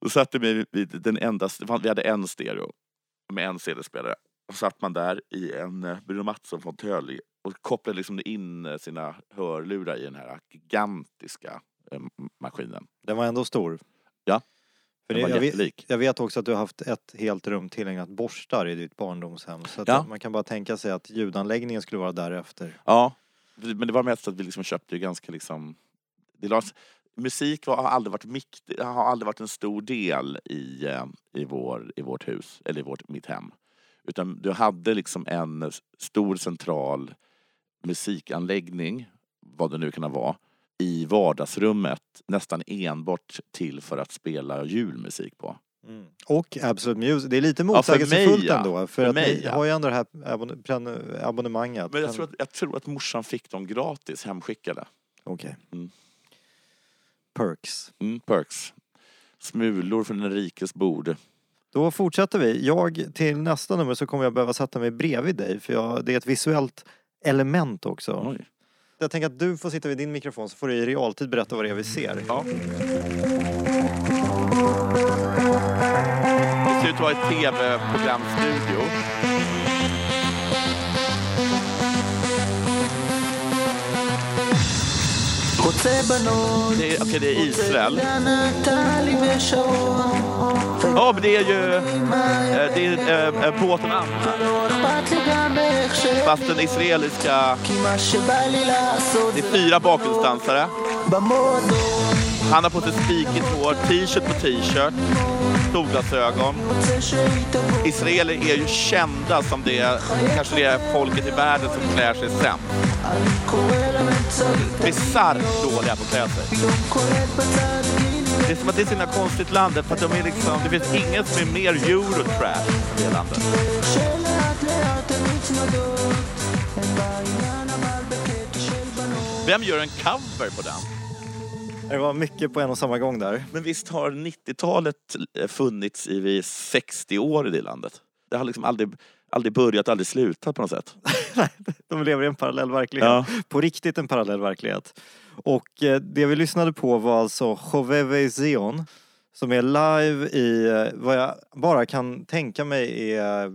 Då satte vi vid den enda, vi hade en stereo med en CD-spelare. Och satt man där i en eh, Bruno Mattsson-fåtölj och kopplade liksom in eh, sina hörlurar i den här gigantiska eh, maskinen. Den var ändå stor. Ja, För Den var jag, vet, jättelik. jag vet också att du har haft ett helt rum tillägnat borstar i ditt barndomshem. Så att Ja. man kan bara tänka sig att ljudanläggningen skulle vara därefter. Ja, men det var mest att vi liksom köpte ju ganska liksom... Det lades, musik var, har, aldrig varit mikt, har aldrig varit en stor del i, eh, i, vår, i vårt hus, eller i vårt, mitt hem. Utan du hade liksom en stor central musikanläggning, vad det nu kan vara, i vardagsrummet nästan enbart till för att spela julmusik på. Och Absolute Music, det är lite motsägelsefullt ja. ändå. För, För att mig, ni ja. har ju ändå det här abon- pren- abonnemanget. Men jag tror, att, jag tror att morsan fick dem gratis hemskickade. Okej. Mm. Perks. Mm, perks. Smulor från den rikes bord. Då fortsätter vi. Jag, till nästa nummer så kommer jag behöva sätta mig bredvid dig för jag, det är ett visuellt element också. Oj. Jag tänker att du får sitta vid din mikrofon så får du i realtid berätta vad det är vi ser. Ja. Det var ut att vara tv-programstudio. Det är, det är Israel. Ja, men det är ju eh, det är, äh, båten Anna. Fast den israeliska... Det är fyra bakgrundsdansare. Han har på sig spikigt hår, t-shirt på t-shirt, solglasögon. Israeler är ju kända som det, kanske det är folket i världen som klär sig sämst. Bisarrt dåliga på att klä sig. Det är som att det är så himla konstigt landet för att de är liksom, det finns inget som är mer eurotrash än det landet. Vem gör en cover på den? Det var mycket på en och samma gång där. Men visst har 90-talet funnits i vid 60 år i det landet? Det har liksom aldrig, aldrig börjat, aldrig slutat på något sätt. De lever i en parallell verklighet. Ja. På riktigt en parallell verklighet. Och eh, det vi lyssnade på var alltså Joveve Zion som är live i eh, vad jag bara kan tänka mig är eh,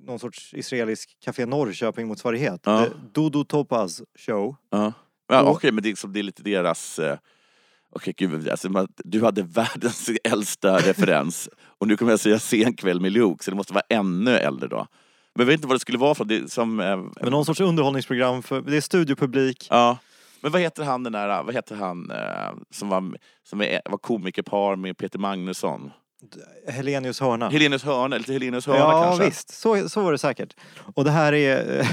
någon sorts israelisk Café Norrköping-motsvarighet. Ja. Dodo Topaz show. Ja. Ja, Okej, men det är, liksom, det är lite deras... Eh, Okej, gud, alltså, man, du hade världens äldsta referens och nu kommer jag säga Sen kväll med Luke, så det måste vara ännu äldre då. Men jag vet inte vad det skulle vara för det som... Eh, Men någon sorts underhållningsprogram för, det är studiopublik. Ja. Men vad heter han den där, vad heter han eh, som var, som var komikerpar med Peter Magnusson? Helenius hörna. Helenius hörna, lite Helenius hörna Ja kanske? visst, så, så var det säkert. Och det här är,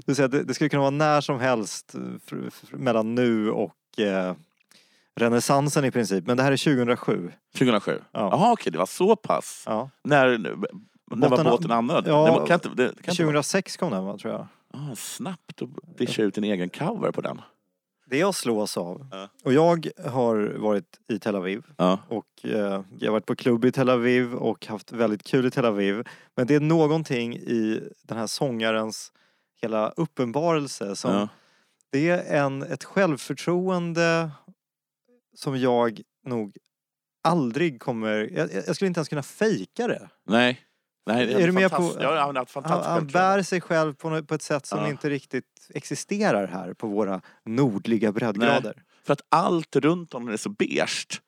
du säger det, det skulle kunna vara när som helst fr- mellan nu och eh, renässansen i princip. Men det här är 2007. 2007? Ja. Jaha okej, det var så pass. Ja. När, när var Båten- båten anöd? Ja, det kan inte, det kan inte vara- 2006 kom den va, tror jag. ah, snabbt att discha ut en egen cover på den. Det jag slås av, Ja. och jag har varit i Tel Aviv Ja. och eh, jag har varit på klubb i Tel Aviv och haft väldigt kul i Tel Aviv. Men det är någonting i den här sångarens hela uppenbarelse som Ja. Det är en, ett självförtroende som jag nog aldrig kommer... Jag, jag skulle inte ens kunna fejka det. Nej. Nej, det Är du med på-. Ja, han Han, han självförtroende. bär sig själv på, på ett sätt som Ja. inte riktigt existerar här på våra nordliga breddgrader. För att allt runt honom är så beige.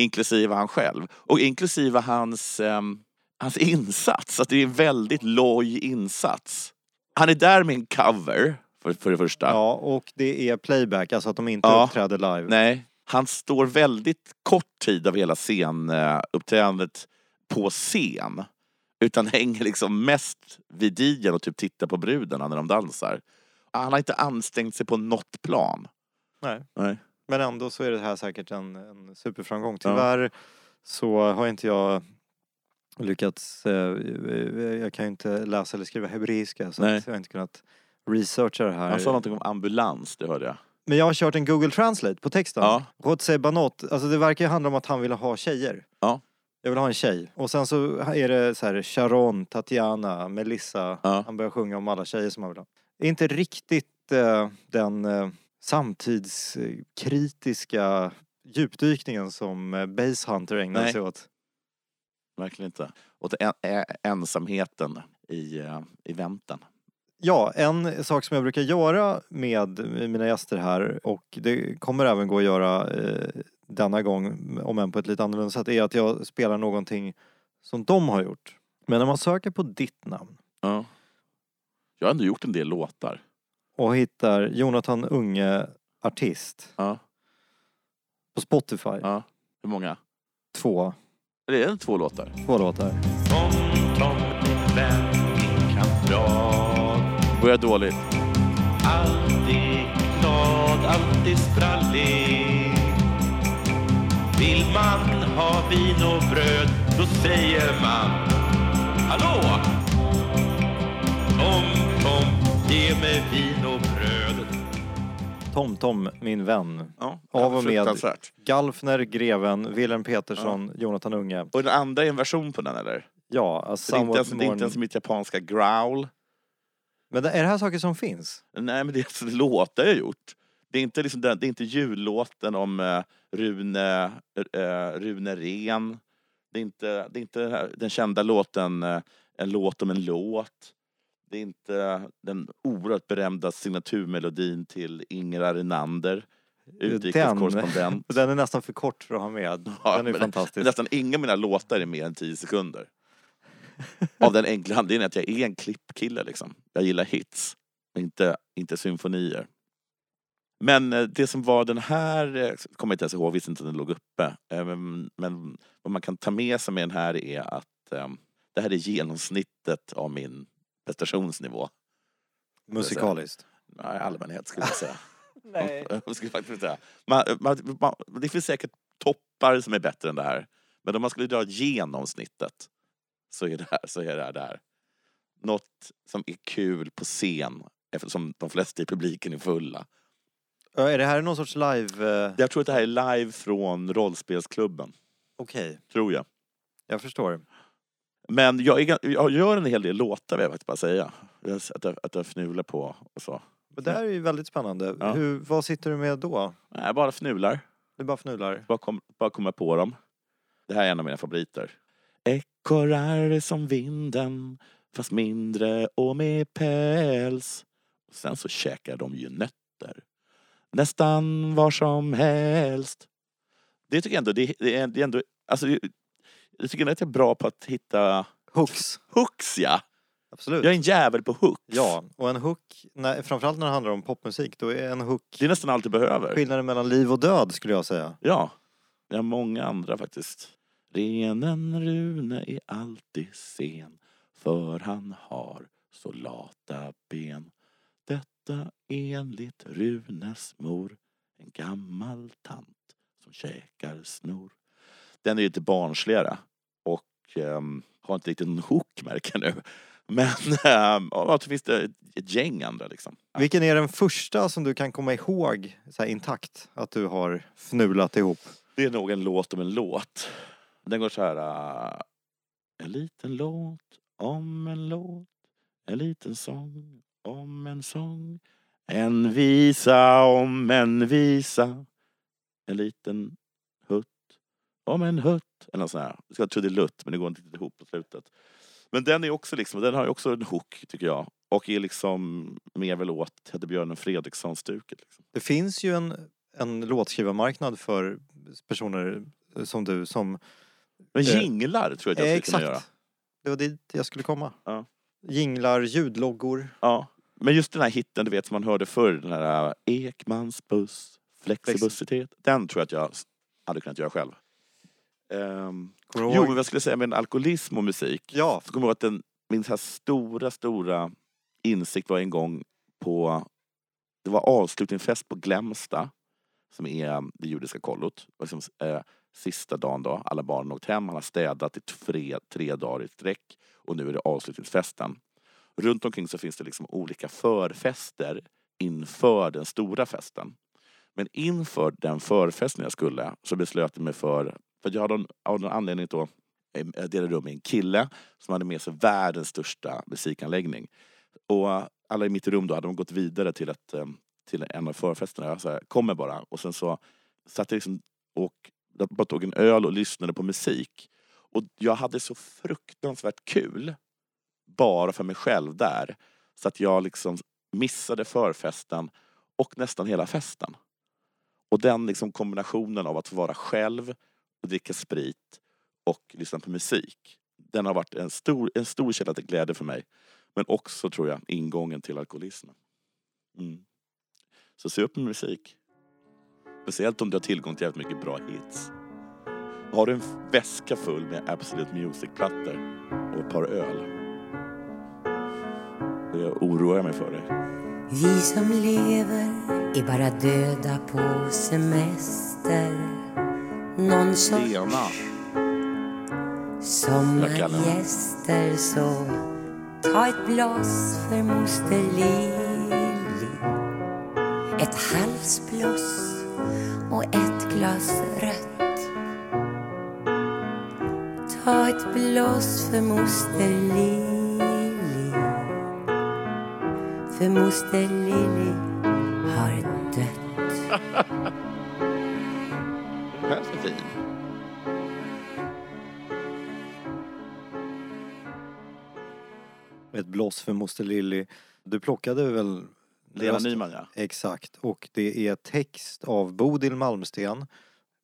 Inklusive han själv. Och inklusive hans, ehm, hans insats. Att det är en väldigt loj insats. Han är där med en cover, för, för det första. Ja, och det är playback, alltså att de inte Ja. uppträder live. Nej, han står väldigt kort tid av hela scenuppträdandet på scen. Utan hänger liksom mest vid digen och typ tittar på brudarna när de dansar. Han har inte ansträngt sig på något plan. Nej. Nej. Men ändå så är det här säkert en, en superframgång. Tyvärr så har inte jag lyckats, eh, jag kan ju inte läsa eller skriva hebreiska så jag har inte kunnat researcha det här. Han sa någonting om ambulans, det hörde jag. Men jag har kört en Google Translate på texten. Ja. Jose Banot, alltså det verkar ju handla om att han ville ha tjejer. Ja. Jag vill ha en tjej. Och sen så är det så här Sharon, Tatiana, Melissa. Ja. Han börjar sjunga om alla tjejer som han vill ha. Inte riktigt eh, den eh, samtidskritiska djupdykningen som eh, Base Hunter ägnar Nej. sig åt. Verkligen inte. Och en, ä- ensamheten i, eh, i väntan. Ja, en sak som jag brukar göra med mina gäster här och det kommer även gå att göra eh, denna gång, om än på ett lite annorlunda sätt, är att jag spelar någonting som de har gjort. Men när man söker på ditt namn Ja. Jag har ändå gjort en del låtar. och hittar Jonathan Unge artist Ja. på Spotify, Ja. Hur många? två, Det är två låtar. två låtar. Tom, Tom, min vän, din kamrat. Börjar dåligt. Alltid glad, alltid sprallig. Vill man ha vin och bröd, då säger man Hallå! Tom, Tom, ge mig vin och bröd. Tom Tom, min vän. Ja, Av och med. fruktansvärt. Galfner, Greven, Wilhelm Petersson, Jonathan Unge. Och den andra är en version på den eller? Ja, alltså Så det, är inte ens, det är inte ens mitt japanska growl. Men är det här saker som finns? Nej men det är låtar jag gjort. Det är inte, liksom det är inte jullåten om eh, Rune, eh, Rune Ren. Det är inte, det är inte den, här, den kända låten eh, En låt om en låt. Det är inte den oerhört berömda signaturmelodin till Ingela Renander. Utrikeskorrespondent. Den är nästan för kort för att ha med. Ja, Den är men fantastisk. Nästan inga av mina låtar är mer än 10 sekunder. Av den enkla anledningen att jag är en klippkille liksom. Jag gillar hits, inte, inte symfonier. Men eh, det som var den här, eh, kommer jag inte ens ihåg, visste inte att den låg uppe. Eh, Men, men vad man kan ta med sig med den här är att eh, det här är genomsnittet av min prestationsnivå. Musikaliskt. I allmänhet skulle jag säga. Nej. Jag skulle faktiskt säga. Man, man, man, det finns säkert toppar som är bättre än det här. Men om man skulle dra genomsnittet så är det här, så är det här där. Något som är kul på scen eftersom de flesta i publiken är fulla. Ja, Är det här någon sorts live... eh, Jag tror att det här är live från rollspelsklubben. Okej, Tror jag. jag förstår. Men jag, är, gan- jag gör en hel del låtar vill jag faktiskt bara säga. Jag- Att jag, att jag fnular på och så. Men det här är ju väldigt spännande. Ja. Hur, vad sitter du med då? Nej, bara fnular. Du bara fnular? Bara, kom, bara komma på dem. Det här är en av mina favoriter. Ekorrar som vinden, fast mindre och med päls. Sen så käkar de ju nötter. Nästan var som helst. Det tycker jag ändå, det, det är, ändå, alltså, det- jag tycker ändå att jag är bra på att hitta Hooks, hooks ja. absolut. Jag är en jävel på hooks. Ja, och en hook, när, framförallt när det handlar om popmusik, då är en hook Det är nästan allt jag behöver. skillnaden mellan liv och död skulle jag säga. Ja, jag har många andra faktiskt. Renen Rune är alltid sen för han har så lata ben. Detta enligt Runes mor, en gammal tant som käkar snor. Den är lite barnsligare och ehm, har inte riktigt en hook märker nu. Men ähm, och så finns det ett, gäng andra liksom. Vilken är den första som du kan komma ihåg så intakt att du har fnulat ihop? Det är nog en låt om en låt. Den går så här. Uh, en liten låt om en låt. En liten sång om en sång. En visa om en visa. En liten hutt om en hutt. Eller något sånt här. Det ska vara trudelutt men det går inte riktigt ihop på slutet. Men den är också liksom, den har ju också en hook tycker jag. Och är liksom mer väl åt Teddybjörnen Fredriksson-stuket. Liksom. Det finns ju en, en låtskrivarmarknad för personer som du som... Men Eh, jinglar tror jag att jag skulle kunna göra. Det var dit jag skulle komma. Ja. Jinglar, ljudloggor. Ja. Men just den här hitten du vet som man hörde förr, den här äh, Ekmans buss, flexibusitet. Den tror jag att jag hade kunnat göra själv. Um, jo, men vad skulle jag säga med alkoholism och musik? Ja, Så kommer jag ihåg att den, min så här stora, stora insikt var en gång på, det var avslutningsfest på Glämsta, som är um, det judiska kollot. Var Liksom, eh, sista dagen då, alla barnen åkt hem, Han har städat i tre, tre dagar i sträck och nu är det avslutningsfesten. Runt omkring så finns det liksom olika förfester inför den stora festen. Men inför den förfesten jag skulle så beslöt jag mig för, för jag hade en- av någon anledning då jag eh, delade rum med en kille som hade med sig världens största musikanläggning. Och alla i mitt rum då hade de gått vidare till, ett, eh, till en av förfesterna. Jag sa, kommer bara. Och sen så satt jag liksom och bara tog en öl och lyssnade på musik. Och jag hade så fruktansvärt kul bara för mig själv där. Så att jag liksom missade förfesten och nästan hela festen. Och den liksom kombinationen av att få vara själv och dricka sprit och lyssna på musik. Den har varit en stor, en stor källa till glädje för mig. Men också tror jag ingången till alkoholismen. Mm. Så se upp med musik. Speciellt om du har tillgång till jävligt mycket bra hits. Har du en väska full med Absolute Music-plattor och ett par öl. Då oroar jag mig för dig. Vi som lever är bara döda på semester Någon sorts Lena. sommargäster Så ta ett glas för moster Lilly Ett halsbloss och ett glas rött Ta ett blås för moster Lili. för moster Lili har dött. Den här så fin. ett bloss för moster Lilly. Du plockade väl... Lena Nyman ja. Exakt. Och det är text av Bodil Malmsten.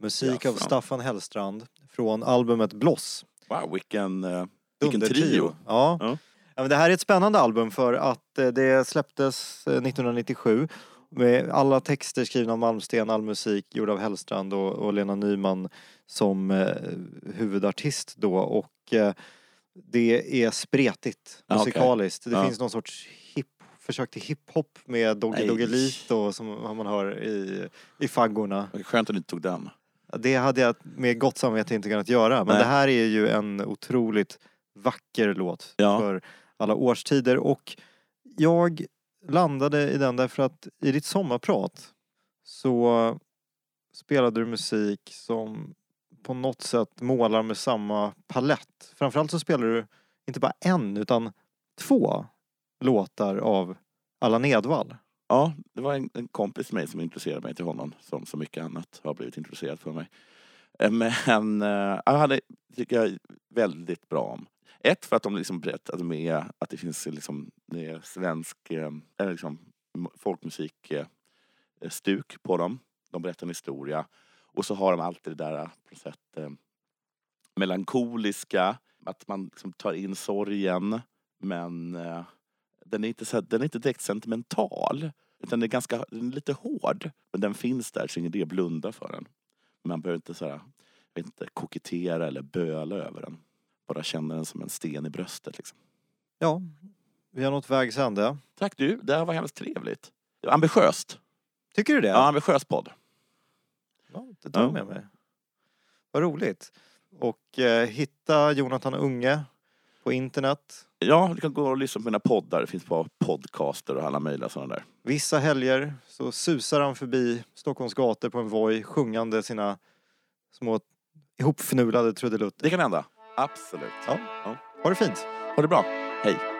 Musik av Jaså. Staffan Hellstrand. Från albumet Bloss. Wow, vilken, eh, vilken trio. Ja. Ja. Ja, men det här är ett spännande album för att eh, det släpptes eh, 1997 med alla texter skrivna av Malmsten, all musik gjord av Hellstrand och, och Lena Nyman som eh, huvudartist då och eh, det är spretigt Ja, okej. musikaliskt. Det Ja. finns någon sorts försök till hiphop med Doggy. Doggelito som man hör i, i faggorna. Skönt att du inte tog den. Det hade jag med gott samvete inte kunnat göra. Men Nej. det här är ju en otroligt vacker låt Ja. för alla årstider. Och jag landade i den därför att i ditt sommarprat så spelade du musik som på något sätt målar med samma palett. Framförallt så spelar du inte bara en utan två låtar av Allan Edwall. Ja, det var en, en kompis med mig som intresserade mig till honom som så mycket annat har blivit introducerat för mig. Eh, men eh, han hade, tycker jag, väldigt bra om. Ett för att de liksom berättar att, de är, att det finns liksom, det är svensk eh, eller liksom, folkmusik stuk på dem. De berättar en historia. Och så har de alltid det där på något sätt eh, melankoliska, att man liksom tar in sorgen men eh, den är inte, så här, den är inte direkt sentimental. Utan den är, ganska, den är lite hård. Men den finns där så ingen idé att blunda för den. Man behöver inte, så här, vet inte kokettera eller böla över den. Bara känna den som en sten i bröstet. Liksom. Ja, vi har nått vägs ände. Tack du, det här var hemskt trevligt. Det var ambitiöst. Tycker du det? Ja, ambitiös podd. Ja, det tar jag Ja. med mig. Vad roligt. Och eh, hitta Jonathan Unge på internet. Ja, du kan gå och lyssna på mina poddar. Det finns på podcaster och alla möjliga sådana där. Vissa helger så susar han förbi Stockholms gator på en Voi sjungande sina små ihopfnulade trudelutter. Det kan hända. Absolut. Ja. Ha det fint! Ha det bra. Hej.